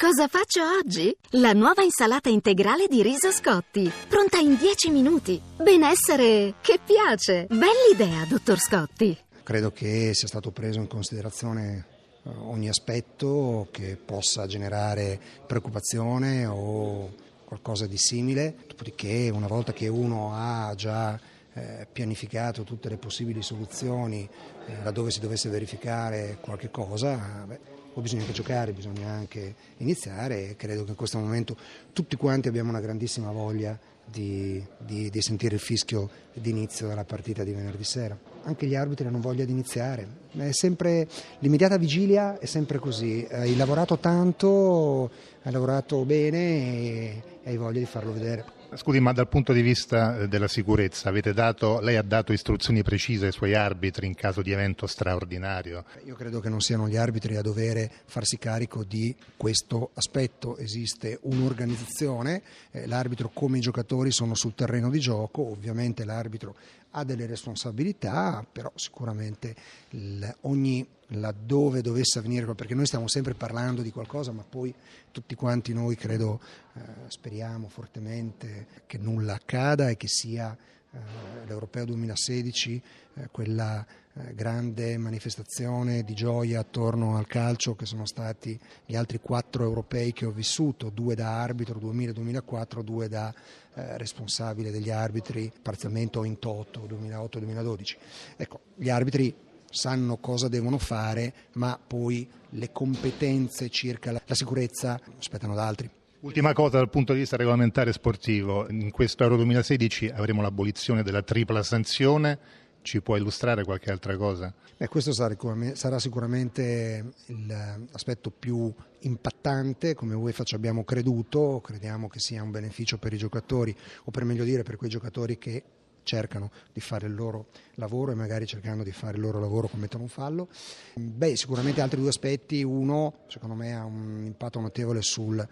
Cosa faccio oggi? La nuova insalata integrale di riso Scotti, pronta in 10 minuti. Benessere che piace. Bell'idea, dottor Scotti. Credo che sia stato preso in considerazione eh, ogni aspetto che possa generare preoccupazione o qualcosa di simile, dopodiché una volta che uno ha già eh, pianificato tutte le possibili soluzioni eh, laddove si dovesse verificare qualche cosa, beh, o bisogna anche giocare, bisogna anche iniziare e credo che in questo momento tutti quanti abbiamo una grandissima voglia di, di, di sentire il fischio d'inizio della partita di venerdì sera. Anche gli arbitri hanno voglia di iniziare, è sempre, l'immediata vigilia è sempre così, hai lavorato tanto, hai lavorato bene e hai voglia di farlo vedere. Scusi, ma dal punto di vista eh, della sicurezza, dato, lei ha dato istruzioni precise ai suoi arbitri in caso di evento straordinario? Io credo che non siano gli arbitri a dover farsi carico di questo aspetto. Esiste un'organizzazione, eh, l'arbitro come i giocatori sono sul terreno di gioco, ovviamente l'arbitro ha delle responsabilità, però sicuramente ogni laddove dovesse avvenire, perché noi stiamo sempre parlando di qualcosa, ma poi tutti quanti noi credo eh, speriamo fortemente che nulla accada e che sia l'Europeo 2016 eh, quella eh, grande manifestazione di gioia attorno al calcio che sono stati gli altri quattro europei che ho vissuto, due da arbitro 2000-2004, due da eh, responsabile degli arbitri parzialmente o in toto 2008-2012. Ecco, gli arbitri sanno cosa devono fare, ma poi le competenze circa la sicurezza aspettano da altri. Ultima cosa dal punto di vista regolamentare sportivo, in questo Euro 2016 avremo l'abolizione della tripla sanzione, ci può illustrare qualche altra cosa? Beh, questo sarà sicuramente l'aspetto più impattante, come UEFA ci abbiamo creduto, crediamo che sia un beneficio per i giocatori, o per meglio dire per quei giocatori che cercano di fare il loro lavoro e magari cercando di fare il loro lavoro commettono un fallo. Beh, sicuramente altri due aspetti, uno secondo me ha un impatto notevole sul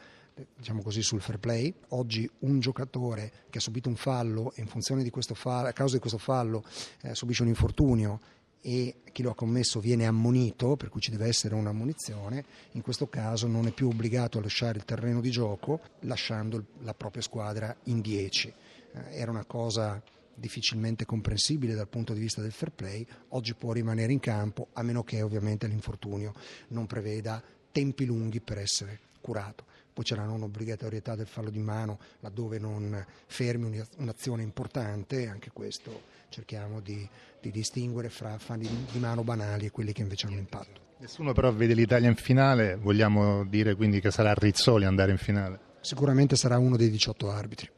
diciamo così, sul fair play. Oggi un giocatore che ha subito un fallo e in funzione di questo fallo, a causa di questo fallo eh, subisce un infortunio e chi lo ha commesso viene ammonito, per cui ci deve essere un'ammonizione, in questo caso non è più obbligato a lasciare il terreno di gioco lasciando la propria squadra in 10. Eh, era una cosa difficilmente comprensibile dal punto di vista del fair play, oggi può rimanere in campo a meno che ovviamente l'infortunio non preveda tempi lunghi per essere curato. Poi c'era un'obbligatorietà del fallo di mano laddove non fermi un'azione importante, anche questo cerchiamo di, di distinguere fra falli di mano banali e quelli che invece hanno impatto. Nessuno però vede l'Italia in finale, vogliamo dire quindi che sarà Rizzoli andare in finale? Sicuramente sarà uno dei 18 arbitri.